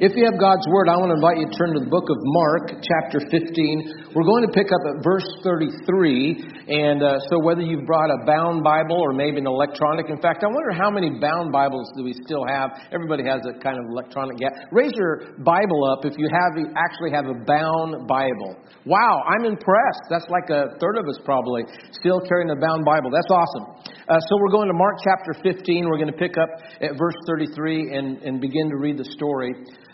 If you have God's Word, I want to invite you to turn to the book of Mark, chapter 15. We're going to pick up at verse 33. And uh, so, whether you've brought a bound Bible or maybe an electronic, in fact, I wonder how many bound Bibles do we still have? Everybody has a kind of electronic gap. Raise your Bible up if you have actually have a bound Bible. Wow, I'm impressed. That's like a third of us probably still carrying a bound Bible. That's awesome. Uh, so, we're going to Mark chapter 15. We're going to pick up at verse 33 and, and begin to read the story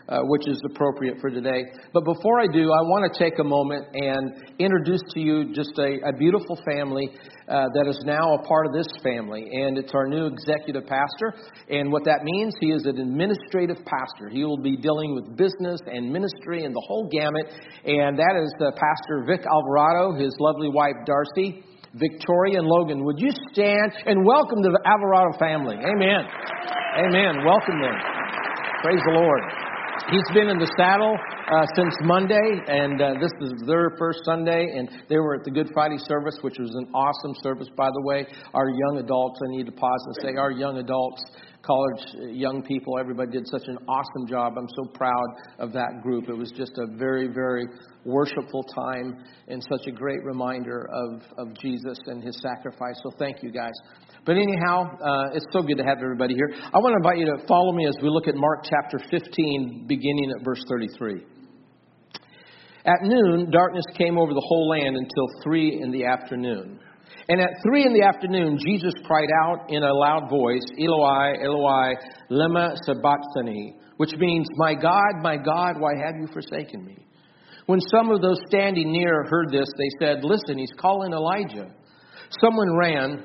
uh, which is appropriate for today. But before I do, I want to take a moment and introduce to you just a, a beautiful family uh, that is now a part of this family. And it's our new executive pastor. And what that means, he is an administrative pastor. He will be dealing with business and ministry and the whole gamut. And that is uh, Pastor Vic Alvarado, his lovely wife Darcy. Victoria and Logan, would you stand and welcome the Alvarado family? Amen. Amen. Welcome them. Praise the Lord. He's been in the saddle uh, since Monday, and uh, this is their first Sunday, and they were at the Good Friday service, which was an awesome service, by the way. Our young adults, I need to pause and say, our young adults, college uh, young people, everybody did such an awesome job. I'm so proud of that group. It was just a very, very worshipful time and such a great reminder of, of Jesus and his sacrifice. So thank you guys. But anyhow, uh, it's so good to have everybody here. I want to invite you to follow me as we look at Mark chapter 15, beginning at verse 33. At noon, darkness came over the whole land until three in the afternoon. And at three in the afternoon, Jesus cried out in a loud voice, Eloi, Eloi, lema sabachthani, which means, My God, my God, why have you forsaken me? When some of those standing near heard this, they said, Listen, he's calling Elijah. Someone ran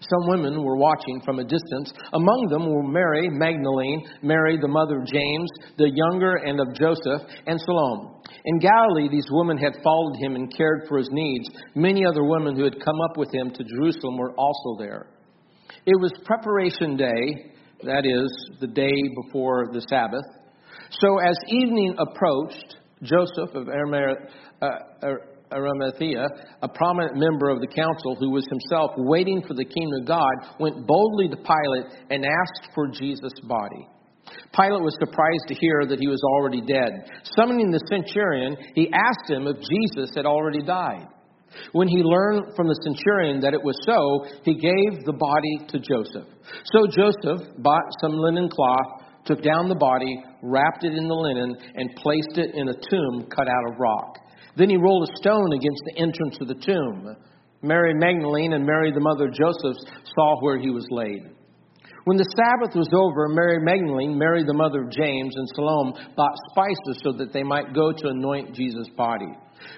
Some women were watching from a distance. Among them were Mary Magdalene, Mary the mother of James, the younger and of Joseph, and Salome. In Galilee, these women had followed him and cared for his needs. Many other women who had come up with him to Jerusalem were also there. It was preparation day, that is, the day before the Sabbath. So as evening approached, Joseph of Arimathea, uh, Arimathea, a prominent member of the council who was himself waiting for the kingdom of God, went boldly to Pilate and asked for Jesus' body. Pilate was surprised to hear that he was already dead. Summoning the centurion, he asked him if Jesus had already died. When he learned from the centurion that it was so, he gave the body to Joseph. So Joseph bought some linen cloth, took down the body, wrapped it in the linen, and placed it in a tomb cut out of rock. Then he rolled a stone against the entrance of the tomb. Mary Magdalene and Mary, the mother of Joseph, saw where he was laid. When the Sabbath was over, Mary Magdalene, Mary, the mother of James, and Salome bought spices so that they might go to anoint Jesus' body.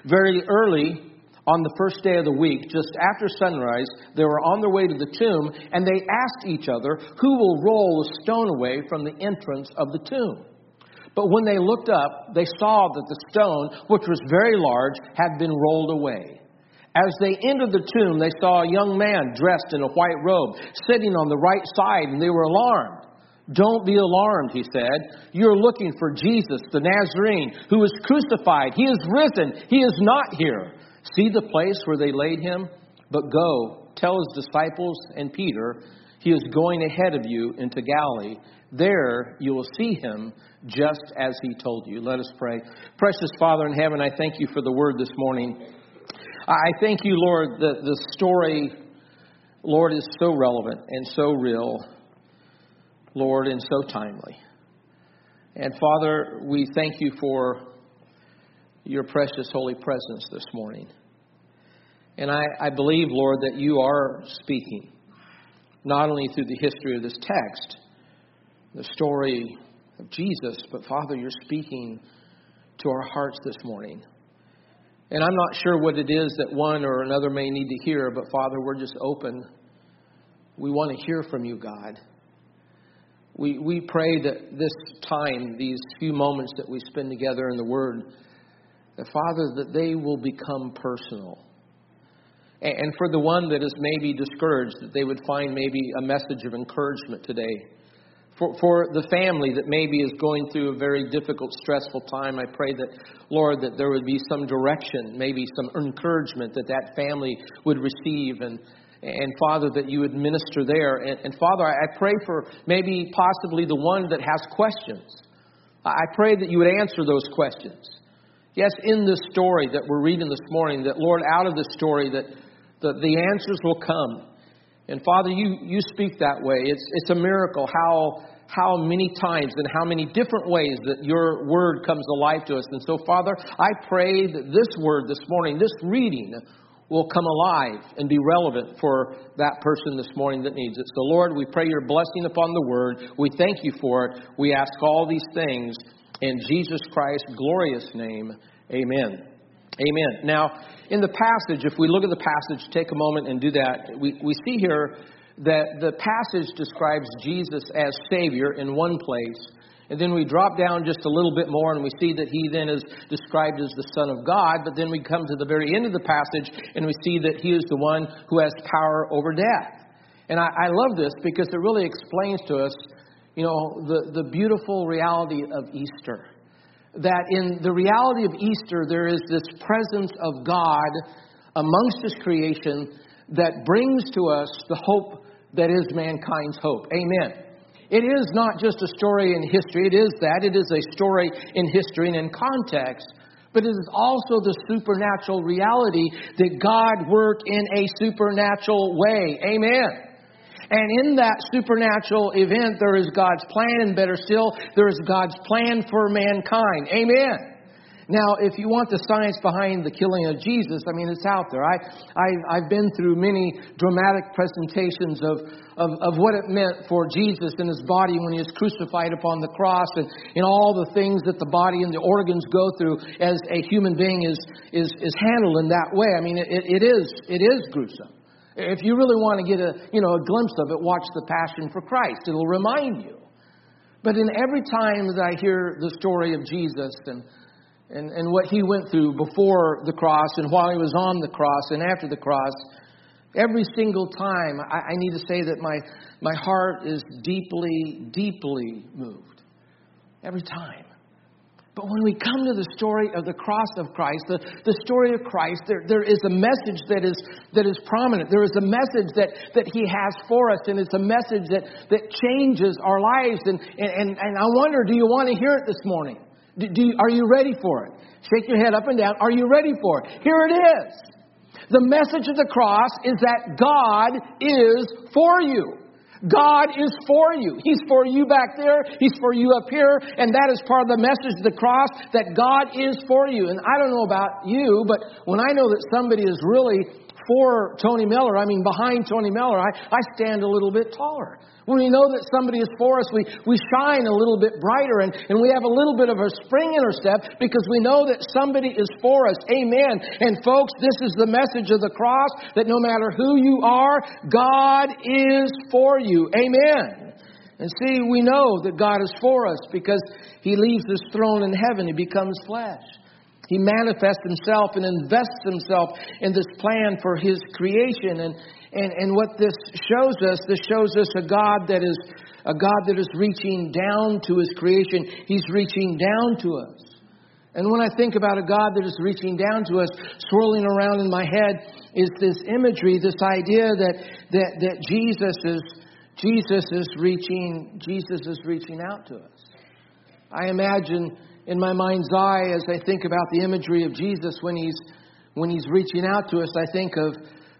Very early on the first day of the week, just after sunrise, they were on their way to the tomb, and they asked each other, Who will roll a stone away from the entrance of the tomb? But when they looked up, they saw that the stone, which was very large, had been rolled away. As they entered the tomb, they saw a young man dressed in a white robe sitting on the right side, and they were alarmed. Don't be alarmed, he said. You're looking for Jesus, the Nazarene, who was crucified. He is risen. He is not here. See the place where they laid him? But go, tell his disciples and Peter, he is going ahead of you into Galilee. There you will see him just as he told you. Let us pray. Precious Father in heaven, I thank you for the word this morning. I thank you, Lord, that the story, Lord, is so relevant and so real, Lord, and so timely. And Father, we thank you for your precious holy presence this morning. And I, I believe, Lord, that you are speaking, not only through the history of this text, the story of Jesus, but Father, you're speaking to our hearts this morning. And I'm not sure what it is that one or another may need to hear, but Father, we're just open. We want to hear from you, God. We, we pray that this time, these few moments that we spend together in the Word, that Father, that they will become personal. And for the one that is maybe discouraged, that they would find maybe a message of encouragement today. For, for the family that maybe is going through a very difficult, stressful time, I pray that, Lord, that there would be some direction, maybe some encouragement that that family would receive. And, and Father, that you would minister there. And, and Father, I, I pray for maybe possibly the one that has questions. I pray that you would answer those questions. Yes, in this story that we're reading this morning, that Lord, out of this story, that the, the answers will come. And Father, you, you speak that way. It's, it's a miracle how, how many times and how many different ways that your word comes alive to us. And so, Father, I pray that this word this morning, this reading, will come alive and be relevant for that person this morning that needs it. So, Lord, we pray your blessing upon the word. We thank you for it. We ask all these things in Jesus Christ's glorious name. Amen. Amen. Now, in the passage, if we look at the passage, take a moment and do that, we, we see here that the passage describes Jesus as Savior in one place. And then we drop down just a little bit more and we see that he then is described as the Son of God. But then we come to the very end of the passage and we see that he is the one who has power over death. And I, I love this because it really explains to us, you know, the, the beautiful reality of Easter that in the reality of Easter, there is this presence of God amongst His creation that brings to us the hope that is mankind's hope. Amen. It is not just a story in history, it is that. It is a story in history and in context. But it is also the supernatural reality that God worked in a supernatural way. Amen. And in that supernatural event, there is God's plan, and better still, there is God's plan for mankind. Amen. Now, if you want the science behind the killing of Jesus, I mean, it's out there. I, I, have been through many dramatic presentations of, of, of, what it meant for Jesus and his body when he was crucified upon the cross and, and all the things that the body and the organs go through as a human being is, is, is handled in that way. I mean, it, it, is, it is gruesome. If you really want to get a, you know, a glimpse of it, watch The Passion for Christ. It'll remind you. But in every time that I hear the story of Jesus and, and, and what he went through before the cross and while he was on the cross and after the cross, every single time I, I need to say that my, my heart is deeply, deeply moved. Every time. But when we come to the story of the cross of Christ, the, the story of Christ, there, there is a message that is, that is prominent. There is a message that, that He has for us, and it's a message that, that changes our lives. And, and, and I wonder, do you want to hear it this morning? Do, do you, are you ready for it? Shake your head up and down. Are you ready for it? Here it is. The message of the cross is that God is for you. God is for you. He's for you back there. He's for you up here. And that is part of the message of the cross that God is for you. And I don't know about you, but when I know that somebody is really for Tony Miller, I mean behind Tony Miller, I, I stand a little bit taller. When we know that somebody is for us, we, we shine a little bit brighter and, and we have a little bit of a spring in our step because we know that somebody is for us. Amen. And folks, this is the message of the cross that no matter who you are, God is for you. Amen. And see, we know that God is for us because He leaves His throne in heaven. He becomes flesh. He manifests Himself and invests Himself in this plan for His creation. And, and, and what this shows us, this shows us a God that is a God that is reaching down to his creation. He's reaching down to us. And when I think about a God that is reaching down to us, swirling around in my head is this imagery, this idea that, that, that Jesus is Jesus is reaching Jesus is reaching out to us. I imagine in my mind's eye as I think about the imagery of Jesus when he's when he's reaching out to us, I think of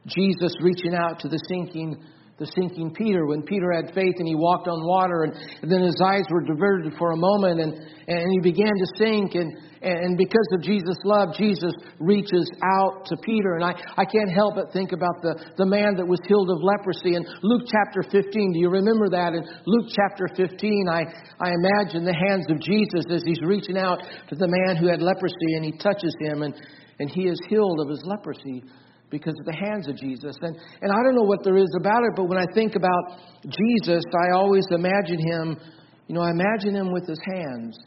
Jesus reaching out to the sinking the sinking Peter when Peter had faith and he walked on water and, and then his eyes were diverted for a moment and, and he began to sink and, and because of Jesus' love, Jesus reaches out to Peter. And I, I can't help but think about the, the man that was healed of leprosy in Luke chapter 15. Do you remember that? In Luke chapter 15, I, I imagine the hands of Jesus as he's reaching out to the man who had leprosy and he touches him and, and he is healed of his leprosy because of the hands of Jesus. And, and I don't know what there is about it, but when I think about Jesus, I always imagine him, you know, I imagine him with his hands.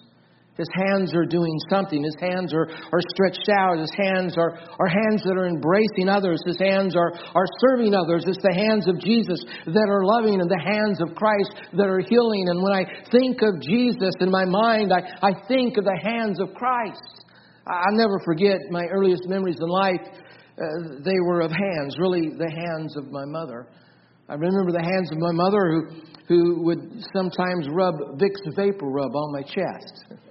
His hands are doing something. His hands are, are stretched out. His hands are, are hands that are embracing others. His hands are, are serving others. It's the hands of Jesus that are loving and the hands of Christ that are healing. And when I think of Jesus in my mind, I, I think of the hands of Christ. I'll never forget my earliest memories in life. Uh, they were of hands, really the hands of my mother. I remember the hands of my mother who, who would sometimes rub Vicks Vapor Rub on my chest.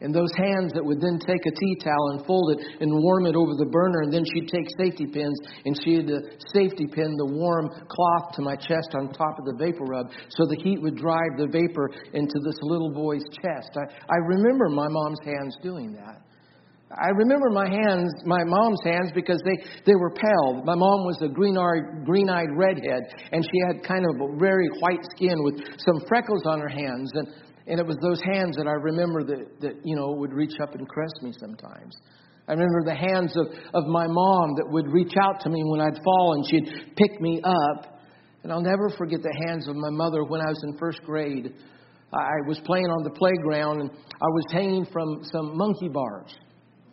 And those hands that would then take a tea towel and fold it and warm it over the burner, and then she'd take safety pins and she'd uh, safety pin the warm cloth to my chest on top of the vapor rub so the heat would drive the vapor into this little boy's chest. I, I remember my mom's hands doing that. I remember my hands, my mom's hands, because they, they were pale. My mom was a green-eyed, green-eyed redhead, and she had kind of a very white skin with some freckles on her hands. And, and it was those hands that I remember that, that, you know, would reach up and caress me sometimes. I remember the hands of, of my mom that would reach out to me when I'd fall, and she'd pick me up. And I'll never forget the hands of my mother when I was in first grade. I was playing on the playground, and I was hanging from some monkey bars.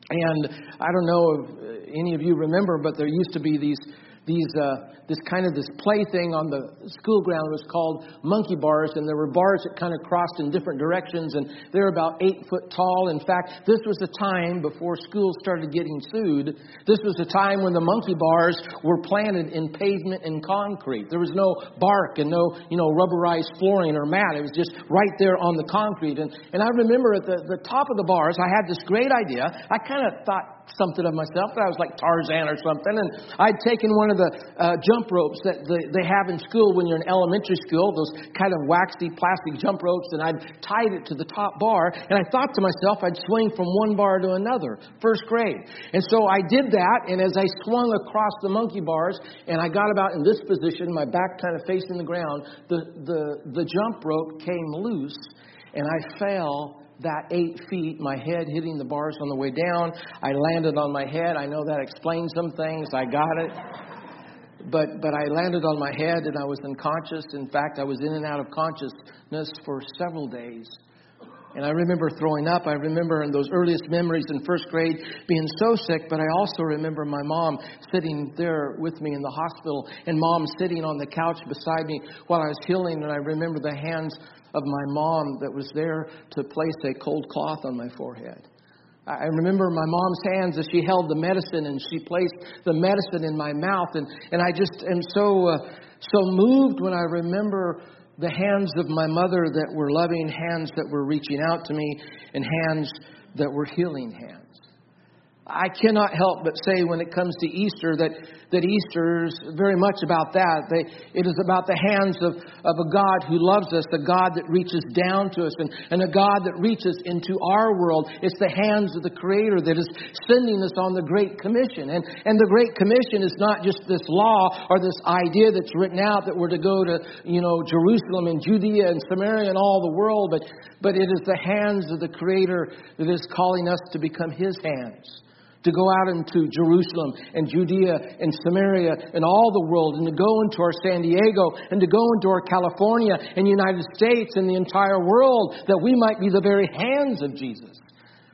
And I don't know if uh, any of you remember, but there used to be these these uh, this kind of this play thing on the school ground was called monkey bars, and there were bars that kind of crossed in different directions, and they're about eight foot tall. In fact, this was the time before schools started getting sued. This was the time when the monkey bars were planted in pavement and concrete. There was no bark and no you know rubberized flooring or mat. It was just right there on the concrete. And and I remember at the, the top of the bars, I had this great idea. I kind of thought something of myself that I was like Tarzan or something. And I'd taken one of the uh, jump ropes that they have in school when you're in elementary school, those kind of waxy plastic jump ropes, and I'd tied it to the top bar. And I thought to myself I'd swing from one bar to another, first grade. And so I did that, and as I swung across the monkey bars, and I got about in this position, my back kind of facing the ground, the, the, the jump rope came loose, and I fell that eight feet, my head hitting the bars on the way down. I landed on my head. I know that explains some things. I got it. But, but I landed on my head and I was unconscious. In fact, I was in and out of consciousness for several days. And I remember throwing up. I remember in those earliest memories in first grade being so sick, but I also remember my mom sitting there with me in the hospital and mom sitting on the couch beside me while I was healing. And I remember the hands of my mom that was there to place a cold cloth on my forehead. I remember my mom's hands as she held the medicine and she placed the medicine in my mouth. And, and I just am so, uh, so moved when I remember the hands of my mother that were loving, hands that were reaching out to me, and hands that were healing hands. I cannot help but say when it comes to Easter that, that Easter is very much about that. They, it is about the hands of, of a God who loves us, a God that reaches down to us, and, and a God that reaches into our world. It's the hands of the Creator that is sending us on the Great Commission. And, and the Great Commission is not just this law or this idea that's written out that we're to go to, you know, Jerusalem and Judea and Samaria and all the world, but, but it is the hands of the Creator that is calling us to become His hands to go out into Jerusalem and Judea and Samaria and all the world, and to go into our San Diego and to go into our California and United States and the entire world, that we might be the very hands of Jesus.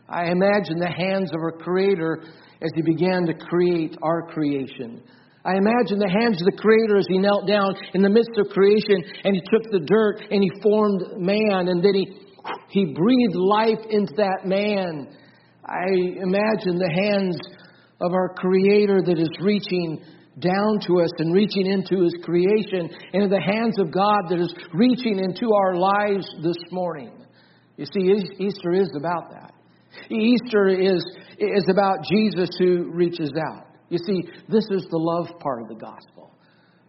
I imagine the hands of our Creator as He began to create our creation. I imagine the hands of the Creator as He knelt down in the midst of creation and He took the dirt and He formed man and then He, he breathed life into that man I imagine the hands of our Creator that is reaching down to us and reaching into His creation, and the hands of God that is reaching into our lives this morning. You see, Easter is about that. Easter is, is about Jesus who reaches out. You see, this is the love part of the gospel.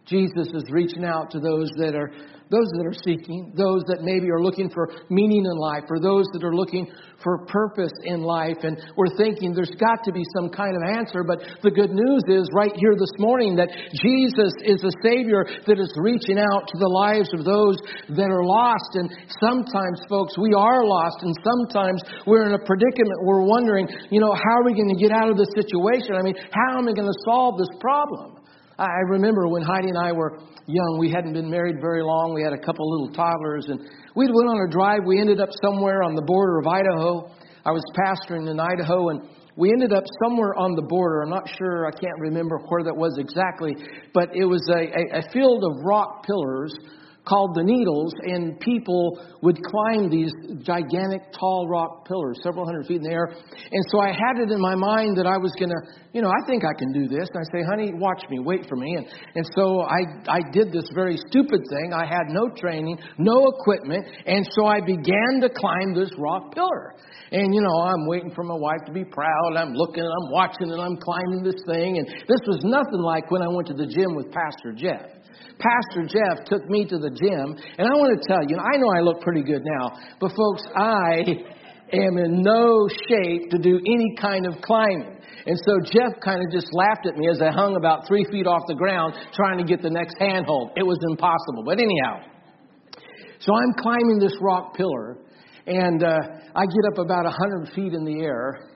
Jesus is reaching out to those that are those that are seeking, those that maybe are looking for meaning in life, or those that are looking for purpose in life. And we're thinking there's got to be some kind of answer. But the good news is right here this morning that Jesus is a Savior that is reaching out to the lives of those that are lost. And sometimes, folks, we are lost. And sometimes we're in a predicament. We're wondering, you know, how are we going to get out of this situation? I mean, how am I going to solve this problem? I remember when Heidi and I were young, we hadn't been married very long. We had a couple little toddlers, and we went on a drive. We ended up somewhere on the border of Idaho. I was pastoring in Idaho, and we ended up somewhere on the border. I'm not sure, I can't remember where that was exactly, but it was a, a, a field of rock pillars called the Needles, and people would climb these gigantic tall rock pillars, several hundred feet in the air. And so I had it in my mind that I was going to, you know, I think I can do this. And I say, honey, watch me, wait for me. And, and so I, I did this very stupid thing. I had no training, no equipment, and so I began to climb this rock pillar. And, you know, I'm waiting for my wife to be proud. I'm looking and I'm watching and I'm climbing this thing. And this was nothing like when I went to the gym with Pastor Jeff. Pastor Jeff took me to the gym, and I want to tell you, I know I look pretty good now, but folks, I am in no shape to do any kind of climbing. And so Jeff kind of just laughed at me as I hung about three feet off the ground trying to get the next handhold. It was impossible. But anyhow, so I'm climbing this rock pillar, and uh, I get up about 100 feet in the air,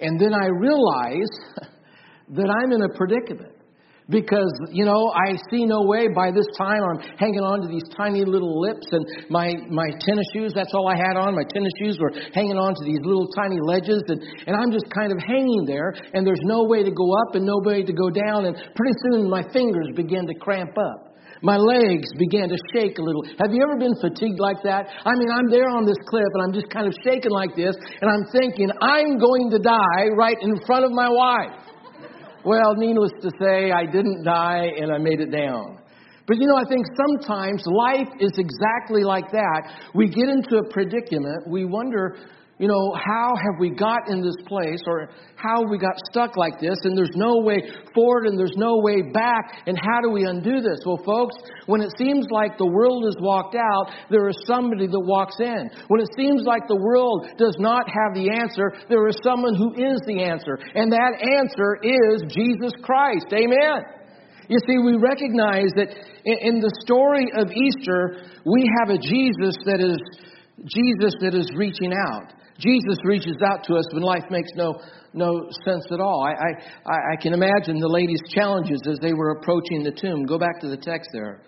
and then I realize that I'm in a predicament because you know I see no way by this time I'm hanging on to these tiny little lips and my my tennis shoes that's all I had on my tennis shoes were hanging on to these little tiny ledges and and I'm just kind of hanging there and there's no way to go up and no way to go down and pretty soon my fingers begin to cramp up my legs began to shake a little. Have you ever been fatigued like that? I mean, I'm there on this cliff and I'm just kind of shaking like this, and I'm thinking, I'm going to die right in front of my wife. Well, needless to say, I didn't die and I made it down. But you know, I think sometimes life is exactly like that. We get into a predicament. We wonder, you know, how have we got in this place or how we got stuck like this and there's no way forward and there's no way back and how do we undo this? Well, folks, when it seems like the world has walked out, there is somebody that walks in. When it seems like the world does not have the answer, there is someone who is the answer. And that answer is Jesus Christ. Amen. You see, we recognize that in the story of Easter, we have a Jesus that is Jesus that is reaching out. Jesus reaches out to us when life makes no, no sense at all. I, I, I can imagine the ladies' challenges as they were approaching the tomb. Go back to the text there.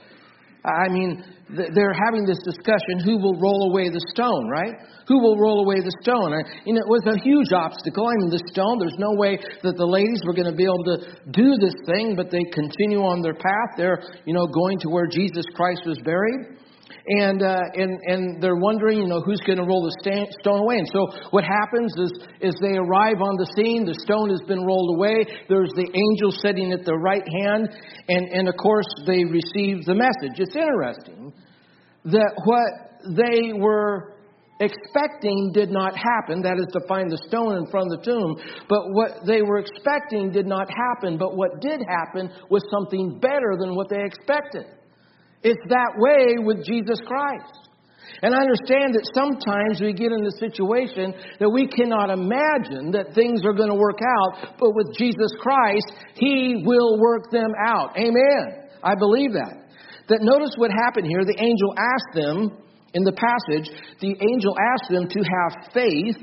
I mean, they're having this discussion who will roll away the stone, right? Who will roll away the stone? And, it was a huge obstacle. I mean, the stone, there's no way that the ladies were going to be able to do this thing, but they continue on their path. They're, you know, going to where Jesus Christ was buried and uh, and and they're wondering, you know, who's going to roll the stone away. And so what happens is is they arrive on the scene. The stone has been rolled away. There's the angel sitting at the right hand, and and of course they receive the message. It's interesting that what they were expecting did not happen. That is to find the stone in front of the tomb. But what they were expecting did not happen. But what did happen was something better than what they expected. It's that way with Jesus Christ. And I understand that sometimes we get in the situation that we cannot imagine that things are going to work out, but with Jesus Christ, He will work them out. Amen. I believe that. That notice what happened here. The angel asked them in the passage, the angel asked them to have faith.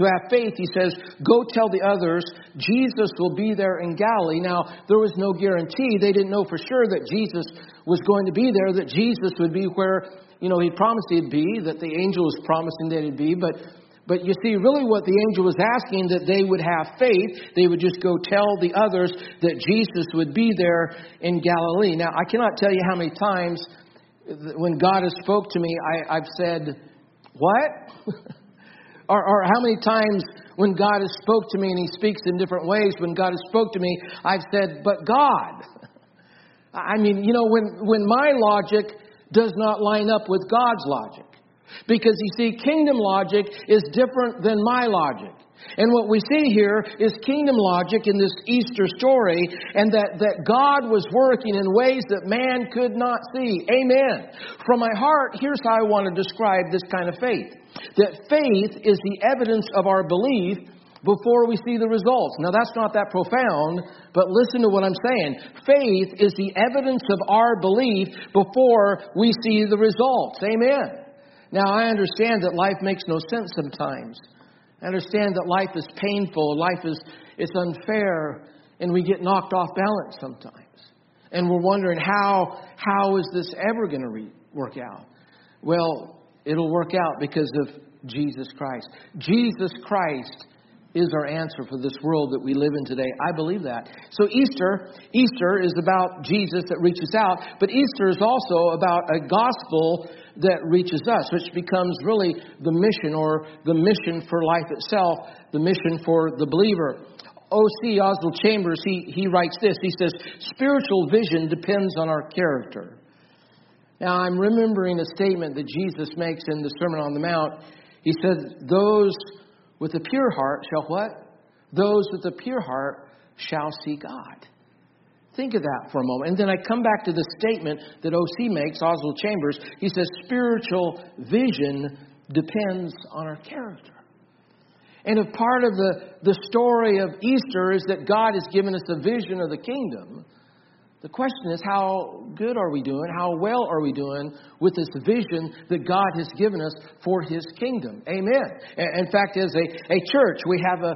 To have faith, he says, Go tell the others, Jesus will be there in Galilee. Now, there was no guarantee. They didn't know for sure that Jesus was going to be there, that Jesus would be where, you know, he promised he'd be, that the angel was promising that he'd be. But, but you see, really what the angel was asking, that they would have faith. They would just go tell the others that Jesus would be there in Galilee. Now, I cannot tell you how many times when God has spoke to me, I, I've said, what? or, or how many times when God has spoke to me and he speaks in different ways, when God has spoke to me, I've said, but God. I mean, you know, when, when my logic does not line up with God's logic. Because you see, kingdom logic is different than my logic. And what we see here is kingdom logic in this Easter story, and that, that God was working in ways that man could not see. Amen. From my heart, here's how I want to describe this kind of faith that faith is the evidence of our belief before we see the results. Now, that's not that profound, but listen to what I'm saying. Faith is the evidence of our belief before we see the results. Amen. Now, I understand that life makes no sense sometimes. I understand that life is painful, life is it's unfair, and we get knocked off balance sometimes. And we're wondering how, how is this ever going to re- work out? Well, it'll work out because of Jesus Christ. Jesus Christ is our answer for this world that we live in today. I believe that. So Easter, Easter is about Jesus that reaches out, but Easter is also about a gospel that reaches us, which becomes really the mission or the mission for life itself, the mission for the believer. O.C. Oswald Chambers, he, he writes this. He says, Spiritual vision depends on our character. Now, I'm remembering a statement that Jesus makes in the Sermon on the Mount. He says, Those with a pure heart shall what? Those with a pure heart shall see God. Think of that for a moment. And then I come back to the statement that OC makes, Oswald Chambers. He says, spiritual vision depends on our character. And if part of the, the story of Easter is that God has given us a vision of the kingdom, the question is, how good are we doing? How well are we doing with this vision that God has given us for His kingdom? Amen. In fact, as a, a church, we have a,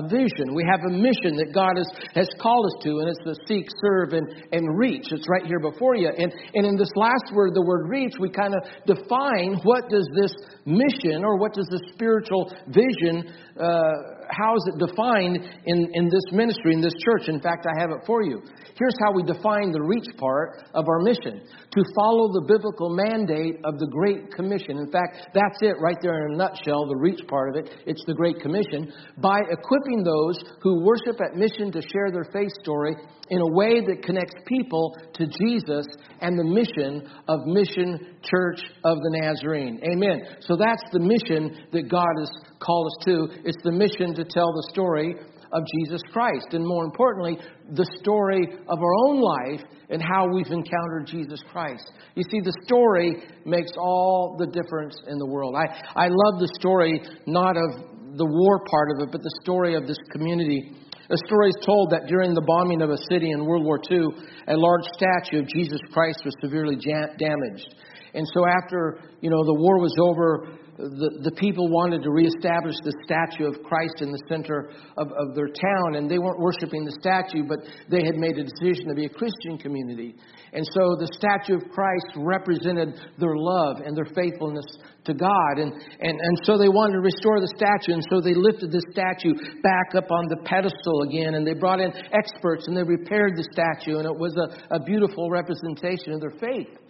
a vision. We have a mission that God has, has called us to, and it's to seek, serve, and, and reach. It's right here before you. And, and in this last word, the word reach, we kind of define what does this mission or what does this spiritual vision uh, how is it defined in, in this ministry, in this church? In fact, I have it for you. Here's how we define the reach part of our mission to follow the biblical mandate of the Great Commission. In fact, that's it right there in a nutshell, the reach part of it. It's the Great Commission. By equipping those who worship at mission to share their faith story in a way that connects people to Jesus and the mission of Mission Church of the Nazarene. Amen. So that's the mission that God has called us to. It's the mission to tell the story of Jesus Christ. And more importantly, the story of our own life and how we've encountered Jesus Christ. You see, the story makes all the difference in the world. I, I love the story, not of the war part of it, but the story of this community. A story is told that during the bombing of a city in World War II, a large statue of Jesus Christ was severely damaged. And so after, you know, the war was over, the, the people wanted to reestablish the statue of Christ in the center of, of their town, and they weren't worshiping the statue, but they had made a decision to be a Christian community. And so the statue of Christ represented their love and their faithfulness to God. And, and, and so they wanted to restore the statue, and so they lifted the statue back up on the pedestal again, and they brought in experts and they repaired the statue, and it was a, a beautiful representation of their faith.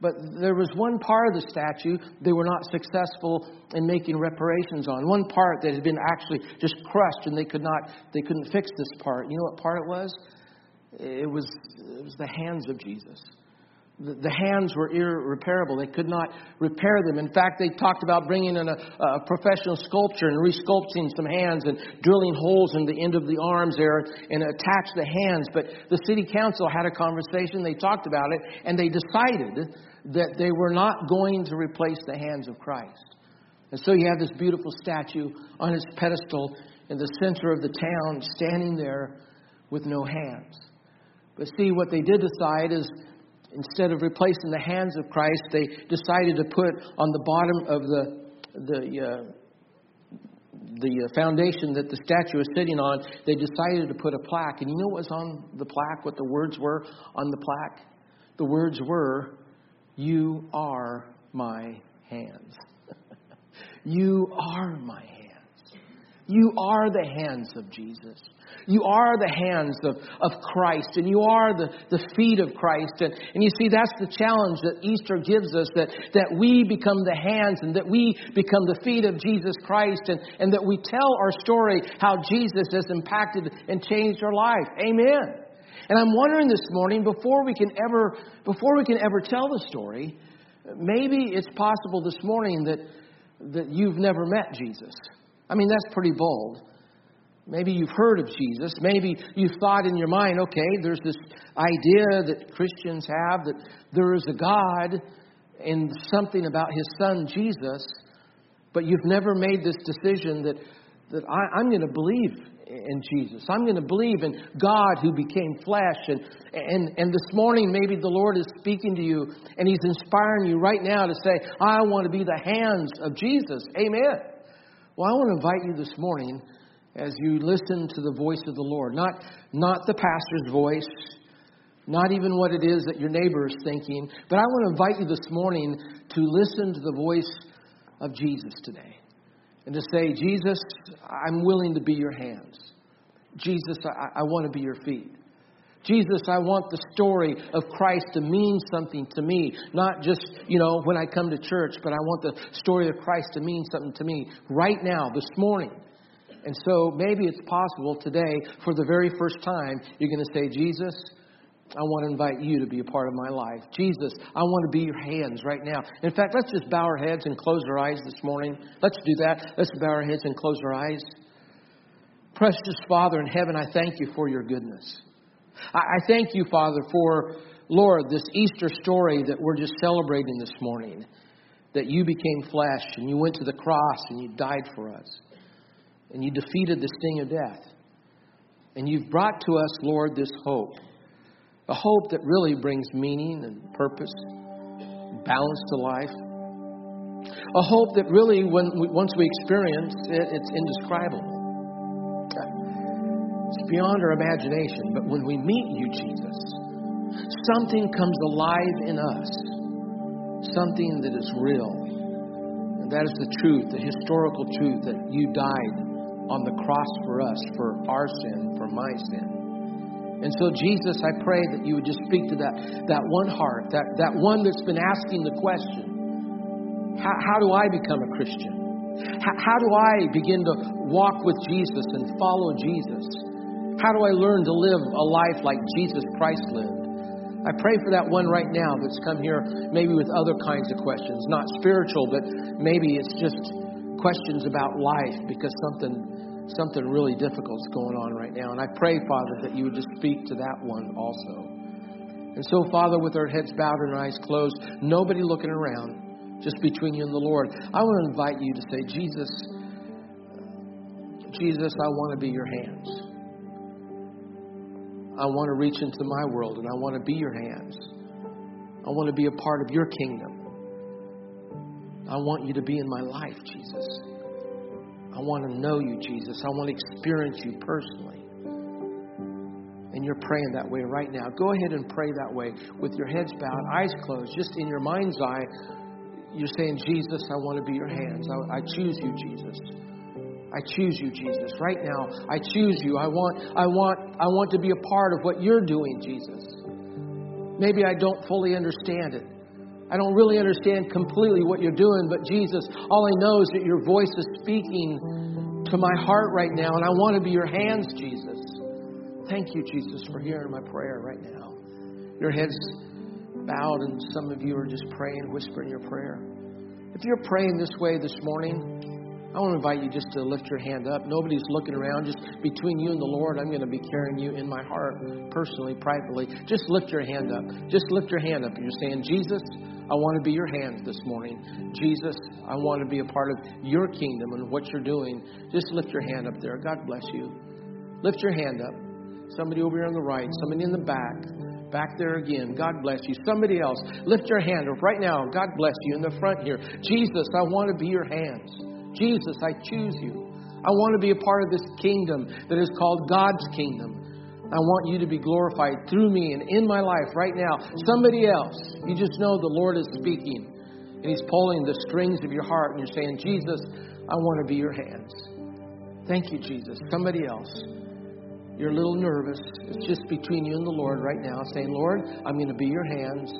But there was one part of the statue they were not successful in making reparations on. One part that had been actually just crushed and they could not they couldn't fix this part. You know what part it was? It was it was the hands of Jesus. The, hands were irreparable. They could not repair them. In fact, they talked about bringing in a, a professional sculptor and resculpting some hands and drilling holes in the end of the arms there and attach the hands. But the city council had a conversation. They talked about it and they decided that they were not going to replace the hands of Christ. And so you have this beautiful statue on its pedestal in the center of the town, standing there with no hands. But see, what they did decide is instead of replacing the hands of Christ, they decided to put on the bottom of the the uh, the uh, foundation that the statue is sitting on, they decided to put a plaque. And you know what was on the plaque? What the words were on the plaque? The words were, you are my hands. you are my hands. You are the hands of Jesus. You are the hands of, of Christ, and you are the, the feet of Christ. And, and you see, that's the challenge that Easter gives us that, that we become the hands and that we become the feet of Jesus Christ, and, and that we tell our story how Jesus has impacted and changed our life. Amen. And I'm wondering this morning, before we can ever, before we can ever tell the story, maybe it's possible this morning that, that you've never met Jesus. I mean, that's pretty bold. Maybe you've heard of Jesus. Maybe you've thought in your mind, okay, there's this idea that Christians have that there is a God and something about his son Jesus, but you've never made this decision that, that I, I'm going to believe in Jesus. I'm going to believe in God who became flesh. And, and, and this morning, maybe the Lord is speaking to you and He's inspiring you right now to say, I want to be the hands of Jesus. Amen. Well, I want to invite you this morning as you listen to the voice of the Lord. Not, not the pastor's voice, not even what it is that your neighbor is thinking. But I want to invite you this morning to listen to the voice of Jesus today and to say, Jesus, I'm willing to be your hands. Jesus, I, I want to be your feet. Jesus, I want the story of Christ to mean something to me, not just, you know, when I come to church, but I want the story of Christ to mean something to me right now, this morning. And so maybe it's possible today, for the very first time, you're going to say, Jesus, I want to invite you to be a part of my life. Jesus, I want to be your hands right now. In fact, let's just bow our heads and close our eyes this morning. Let's do that. Let's bow our heads and close our eyes. Precious Father in heaven, I thank you for your goodness. I thank you, Father, for, Lord, this Easter story that we're just celebrating this morning. That you became flesh and you went to the cross and you died for us. And you defeated the sting of death. And you've brought to us, Lord, this hope a hope that really brings meaning and purpose, balance to life. A hope that really, when we, once we experience it, it's indescribable. It's beyond our imagination. But when we meet you, Jesus, something comes alive in us, something that is real. And that is the truth, the historical truth that you died on the cross for us, for our sin, for my sin. And so, Jesus, I pray that you would just speak to that, that one heart, that, that one that's been asking the question how, how do I become a Christian? How, how do I begin to walk with Jesus and follow Jesus? How do I learn to live a life like Jesus Christ lived? I pray for that one right now that's come here, maybe with other kinds of questions, not spiritual, but maybe it's just questions about life because something something really difficult is going on right now. And I pray, Father, that you would just speak to that one also. And so, Father, with our heads bowed and our eyes closed, nobody looking around, just between you and the Lord, I want to invite you to say, Jesus, Jesus, I want to be your hands. I want to reach into my world and I want to be your hands. I want to be a part of your kingdom. I want you to be in my life, Jesus. I want to know you, Jesus. I want to experience you personally. And you're praying that way right now. Go ahead and pray that way with your heads bowed, eyes closed, just in your mind's eye. You're saying, Jesus, I want to be your hands. I, I choose you, Jesus. I choose you, Jesus. Right now, I choose you. I want, I want, I want to be a part of what you're doing, Jesus. Maybe I don't fully understand it. I don't really understand completely what you're doing, but Jesus, all I know is that your voice is speaking to my heart right now, and I want to be your hands, Jesus. Thank you, Jesus, for hearing my prayer right now. Your head's bowed, and some of you are just praying, whispering your prayer. If you're praying this way this morning, I want to invite you just to lift your hand up. Nobody's looking around. Just between you and the Lord, I'm going to be carrying you in my heart, personally, privately. Just lift your hand up. Just lift your hand up. You're saying, Jesus, I want to be your hands this morning. Jesus, I want to be a part of your kingdom and what you're doing. Just lift your hand up there. God bless you. Lift your hand up. Somebody over here on the right, somebody in the back. Back there again. God bless you. Somebody else, lift your hand up right now. God bless you in the front here. Jesus, I want to be your hands. Jesus, I choose you. I want to be a part of this kingdom that is called God's kingdom. I want you to be glorified through me and in my life right now. Somebody else, you just know the Lord is speaking and He's pulling the strings of your heart and you're saying, Jesus, I want to be your hands. Thank you, Jesus. Somebody else, you're a little nervous. It's just between you and the Lord right now, saying, Lord, I'm going to be your hands.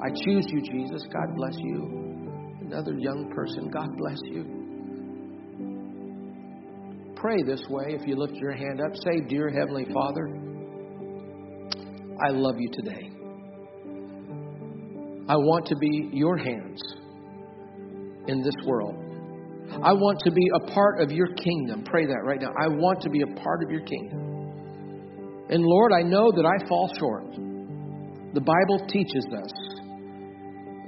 I choose you, Jesus. God bless you. Another young person, God bless you pray this way if you lift your hand up. Say, Dear Heavenly Father, I love you today. I want to be your hands in this world. I want to be a part of your kingdom. Pray that right now. I want to be a part of your kingdom. And Lord, I know that I fall short. The Bible teaches us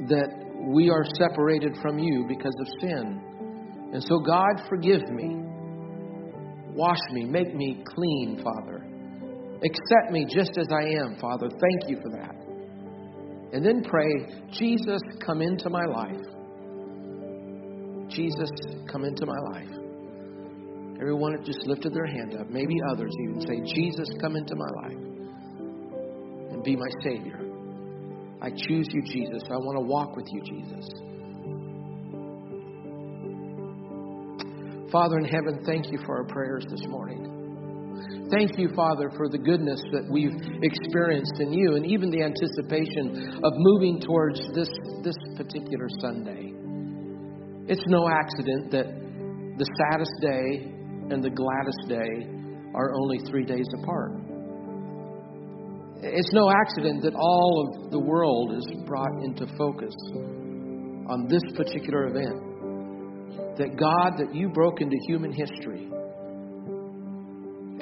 that we are separated from you because of sin. And so, God, forgive me Wash me, make me clean, Father. Accept me just as I am, Father. Thank you for that. And then pray, Jesus, come into my life. Jesus, come into my life. Everyone just lifted their hand up, maybe others even say, Jesus, come into my life. And be my Savior. I choose you, Jesus. I want to walk with you, Jesus. Father in heaven, thank you for our prayers this morning. Thank you, Father, for the goodness that we've experienced in you and even the anticipation of moving towards this, this particular Sunday. It's no accident that the saddest day and the gladdest day are only three days apart. It's no accident that all of the world is brought into focus on this particular event. That God, that you broke into human history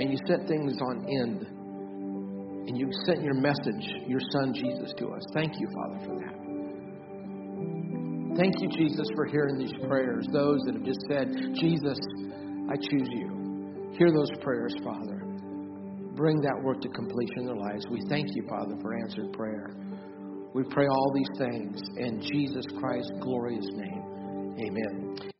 and you set things on end and you sent your message, your son Jesus, to us. Thank you, Father, for that. Thank you, Jesus, for hearing these prayers. Those that have just said, Jesus, I choose you. Hear those prayers, Father. Bring that work to completion in their lives. We thank you, Father, for answered prayer. We pray all these things in Jesus Christ's glorious name. Amen.